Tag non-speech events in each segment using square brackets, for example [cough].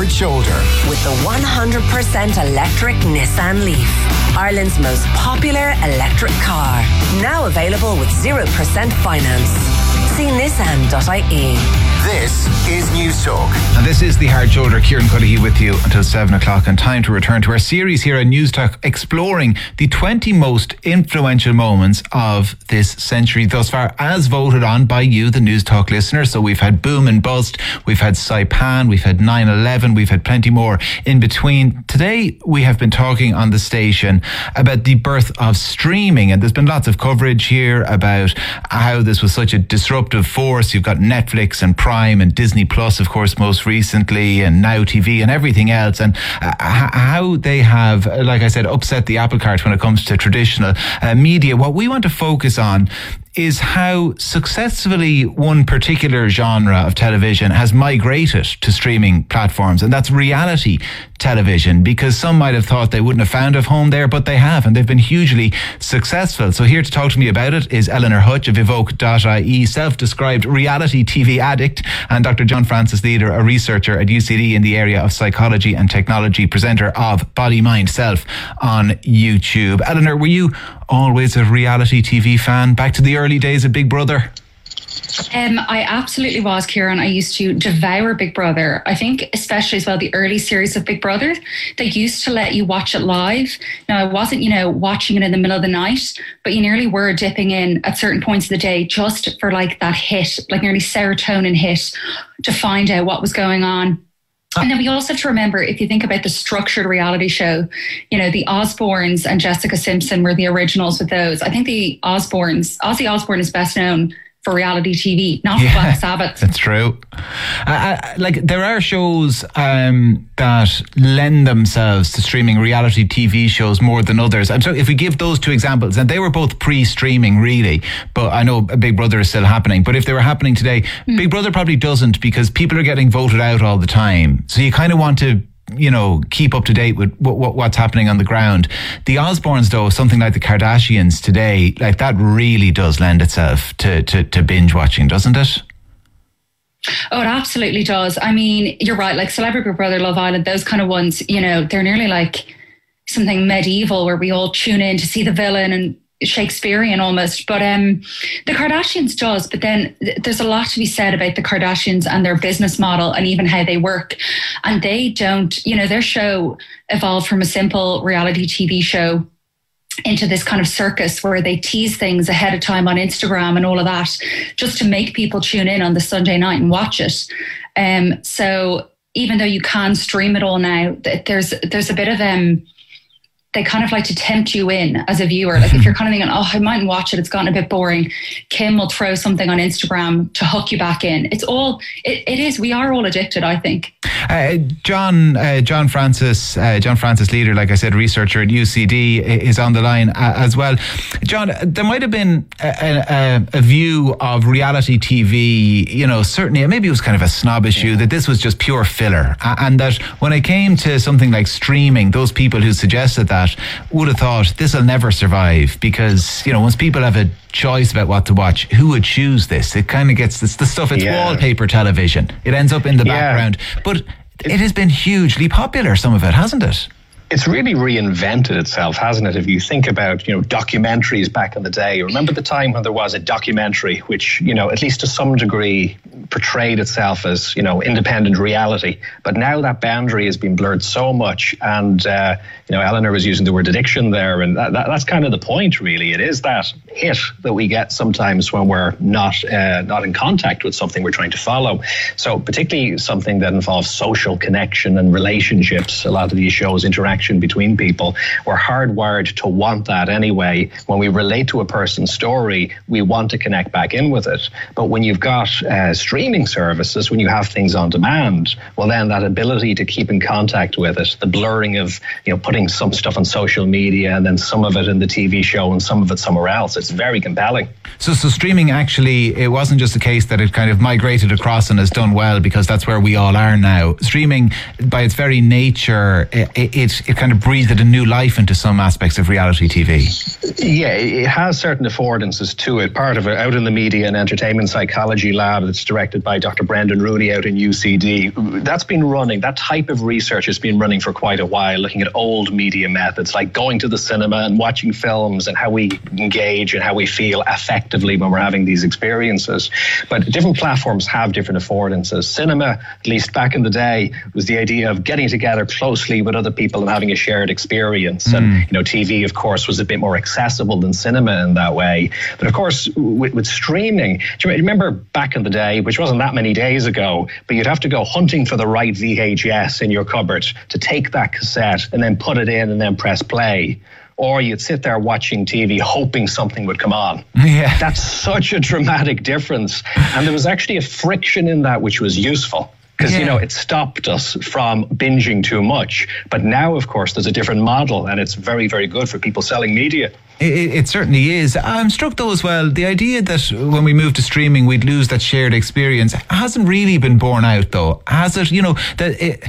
hard shoulder. With the 100% electric Nissan Leaf. Ireland's most popular electric car. Now available with 0% finance. See Nissan.ie. This is Newstalk. And this is the Hard Shoulder. Kieran Cuddihy with you until 7 o'clock and time to return to our series here on Newstalk exploring the 20 most influential moments of this century thus far as voted on by you, the Newstalk listeners. So we've had Boom and Bust, we've had Saipan, we've had 9-11, we've had plenty more in between. Today we have been talking on the station about the birth of streaming and there's been lots of coverage here about how this was such a disruptive force. You've got Netflix and Prime and Disney Plus, of course, most recently, and Now TV and everything else, and uh, how they have, like I said, upset the apple cart when it comes to traditional uh, media. What we want to focus on is how successfully one particular genre of television has migrated to streaming platforms, and that's reality television, because some might have thought they wouldn't have found a home there, but they have, and they've been hugely successful. So here to talk to me about it is Eleanor Hutch of Evoke.ie, self-described reality TV addict, and Dr. John Francis Leader, a researcher at UCD in the area of psychology and technology, presenter of Body, Mind, Self on YouTube. Eleanor, were you always a reality TV fan? Back to the early days of Big Brother? Um, I absolutely was, Kieran. I used to devour Big Brother. I think, especially as well, the early series of Big Brother, they used to let you watch it live. Now, I wasn't, you know, watching it in the middle of the night, but you nearly were dipping in at certain points of the day just for like that hit, like nearly serotonin hit to find out what was going on. And then we also have to remember if you think about the structured reality show, you know, the Osbournes and Jessica Simpson were the originals with those. I think the Osbournes, Ozzy Osbourne is best known for reality TV, not yeah, Black Sabbath. That's true. Uh, like there are shows um, that lend themselves to streaming reality TV shows more than others. And so if we give those two examples, and they were both pre-streaming really, but I know Big Brother is still happening. But if they were happening today, mm. Big Brother probably doesn't because people are getting voted out all the time. So you kind of want to you know, keep up to date with what, what, what's happening on the ground. The Osbournes, though, something like the Kardashians today, like that really does lend itself to, to, to binge watching, doesn't it? Oh, it absolutely does. I mean, you're right. Like Celebrity Brother, Love Island, those kind of ones, you know, they're nearly like something medieval where we all tune in to see the villain and Shakespearean almost. But um, the Kardashians does. But then there's a lot to be said about the Kardashians and their business model and even how they work. And they don't, you know, their show evolved from a simple reality TV show into this kind of circus where they tease things ahead of time on Instagram and all of that, just to make people tune in on the Sunday night and watch it. Um, so even though you can stream it all now, there's there's a bit of um they kind of like to tempt you in as a viewer. Like if [laughs] you're kind of thinking, oh, I mightn't watch it, it's gotten a bit boring. Kim will throw something on Instagram to hook you back in. It's all, it, it is, we are all addicted, I think. Uh, John, uh, John Francis, uh, John Francis Leader, like I said, researcher at UCD is on the line uh, as well. John, there might have been a, a, a, view of reality TV, you know, certainly, maybe it was kind of a snob issue yeah. that this was just pure filler. And that when it came to something like streaming, those people who suggested that would have thought this will never survive because, you know, once people have a choice about what to watch, who would choose this? It kind of gets this, the stuff, it's yeah. wallpaper television. It ends up in the yeah. background. But it has been hugely popular, some of it, hasn't it? It's really reinvented itself, hasn't it? If you think about, you know, documentaries back in the day, remember the time when there was a documentary which, you know, at least to some degree portrayed itself as, you know, independent reality. But now that boundary has been blurred so much. And, uh, you know, Eleanor was using the word addiction there. And that, that, that's kind of the point, really. It is that hit that we get sometimes when we're not, uh, not in contact with something we're trying to follow. So, particularly something that involves social connection and relationships, a lot of these shows interact connection between people. We're hardwired to want that anyway. When we relate to a person's story, we want to connect back in with it. But when you've got uh, streaming services, when you have things on demand, well, then that ability to keep in contact with it, the blurring of you know putting some stuff on social media and then some of it in the TV show and some of it somewhere else, it's very compelling. So, so streaming actually, it wasn't just a case that it kind of migrated across and has done well because that's where we all are now. Streaming, by its very nature, it, it it kind of breathed a new life into some aspects of reality TV. Yeah, it has certain affordances to it. Part of it out in the media and entertainment psychology lab that's directed by Dr. Brendan Rooney out in UCD. That's been running, that type of research has been running for quite a while, looking at old media methods like going to the cinema and watching films and how we engage and how we feel effectively when we're having these experiences. But different platforms have different affordances. Cinema, at least back in the day, was the idea of getting together closely with other people and having a shared experience. Mm. And you know, TV, of course, was a bit more accessible than cinema in that way. But of course, with, with streaming, do you remember back in the day, which wasn't that many days ago, but you'd have to go hunting for the right VHS in your cupboard to take that cassette and then put it in and then press play or you'd sit there watching TV hoping something would come on. [laughs] Yeah. That's such a dramatic difference. And there was actually a friction in that which was useful because yeah. you know it stopped us from binging too much. But now, of course, there's a different model, and it's very, very good for people selling media. It, it, certainly is. I'm struck though as well. The idea that when we move to streaming, we'd lose that shared experience hasn't really been borne out, though, has it? You know, that it,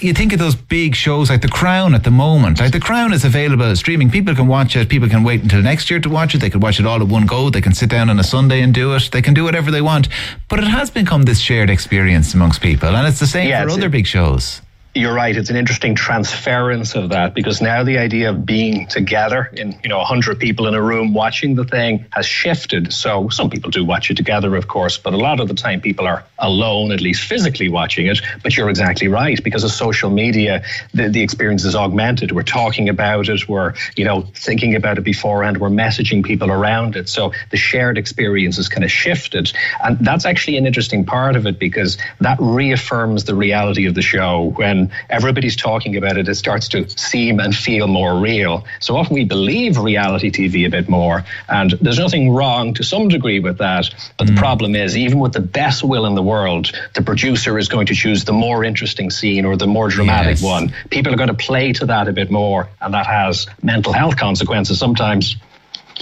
you think of those big shows like The Crown at the moment. Like The Crown is available streaming. People can watch it. People can wait until next year to watch it. They can watch it all at one go. They can sit down on a Sunday and do it. They can do whatever they want. But it has become this shared experience amongst people, and it's the same yeah, for other big shows you're right. It's an interesting transference of that because now the idea of being together in, you know, 100 people in a room watching the thing has shifted. So some people do watch it together, of course, but a lot of the time people are alone, at least physically watching it. But you're exactly right because of social media, the, the experience is augmented. We're talking about it. We're, you know, thinking about it beforehand. We're messaging people around it. So the shared experience is kind of shifted. And that's actually an interesting part of it because that reaffirms the reality of the show when everybody's talking about it, it starts to seem and feel more real. So often we believe reality TV a bit more, and there's nothing wrong to some degree with that. But mm. the problem is, even with the best will in the world, the producer is going to choose the more interesting scene or the more dramatic yes. one. People are going to play to that a bit more, and that has mental health consequences sometimes.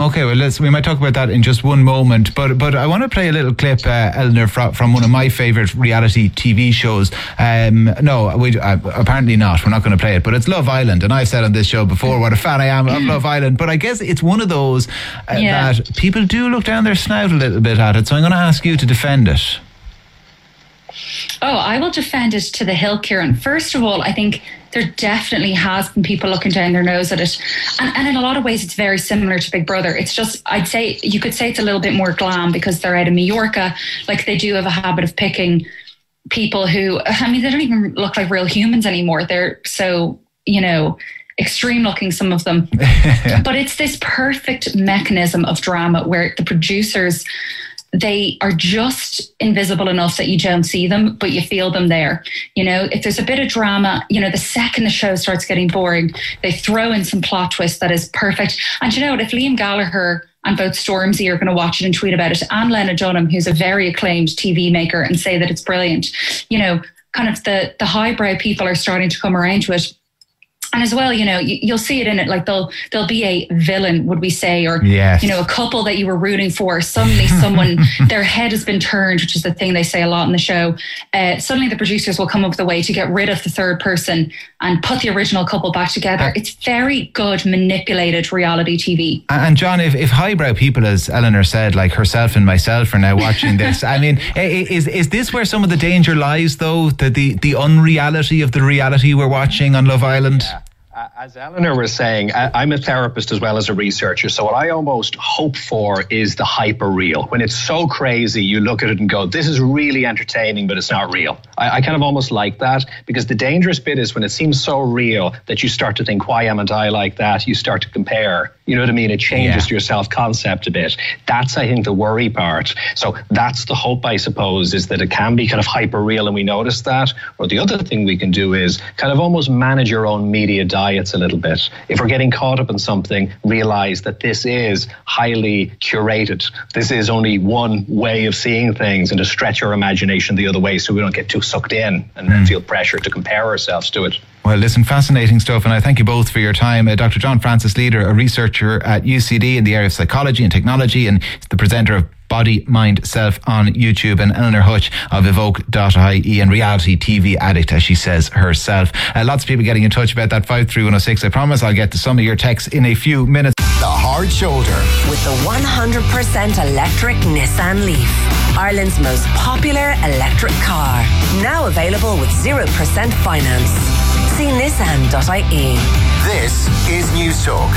Okay, well, let's, we might talk about that in just one moment. But but I want to play a little clip, uh, Eleanor, from, from one of my favourite reality TV shows. Um, no, we uh, apparently not. We're not going to play it, but it's Love Island. And I've said on this show before what a fan I am of [clears throat] Love Island. But I guess it's one of those uh, yeah. that people do look down their snout a little bit at it. So I'm going to ask you to defend it. Oh, I will defend it to the hill, Kieran. First of all, I think there definitely has been people looking down their nose at it. And, and in a lot of ways, it's very similar to Big Brother. It's just, I'd say, you could say it's a little bit more glam because they're out of Mallorca. Like they do have a habit of picking people who, [laughs] I mean, they don't even look like real humans anymore. They're so, you know, extreme looking, some of them. [laughs] but it's this perfect mechanism of drama where the producers, they are just invisible enough that you don't see them, but you feel them there. You know, if there's a bit of drama, you know, the second the show starts getting boring, they throw in some plot twist that is perfect. And you know what? If Liam Gallagher and both Stormzy are going to watch it and tweet about it, and Lena Dunham, who's a very acclaimed TV maker, and say that it's brilliant, you know, kind of the the highbrow people are starting to come around to it and as well, you know, you, will see it in it. Like there'll there'll be a villain, would we say, or yes. you know, a couple that you were rooting for. Suddenly, [laughs] someone their head has been turned, which is the thing they say a lot in the show. Uh, suddenly, the producers will come up with a way to get rid of the third person and put the original couple back together. Uh, it's very good manipulated reality TV. And John, if, if highbrow people, as Eleanor said, like herself and myself, are now watching this, I mean, [laughs] is is this where some of the danger lies, though? The the the unreality of the reality we're watching on Love Island. Yeah as Eleanor was saying, I'm a therapist as well as a researcher. So what I almost hope for is the hyper real. When it's so crazy, you look at it and go, "This is really entertaining, but it's not real." I, I, kind of almost like that because the dangerous bit is when it seems so real that you start to think, "Why am I like that?" You start to compare. You know what I mean? It changes yeah. your self concept a bit. That's, I think, the worry part. So that's the hope, I suppose, is that it can be kind of hyper real and we notice that. Or the other thing we can do is kind of almost manage your own media diets a little bit. If we're getting caught up in something, realize that this is highly curated. This is only one way of seeing things and to stretch our imagination the other way so we don't get too sucked in and mm. feel pressure to compare ourselves to it. Well, listen, fascinating stuff, and I thank you both for your time. Uh, Dr. John Francis Leader, a researcher at UCD in the area of psychology and technology, and the presenter of Body, Mind, Self on YouTube, and Eleanor Hutch of Evoke.ie and Reality TV Addict, as she says herself. Uh, lots of people getting in touch about that 53106. I promise I'll get to some of your texts in a few minutes. The Hard Shoulder. With the 100% electric Nissan Leaf. Ireland's most popular electric car. Now available with 0% finance. See nissan.ie. This is News Talk.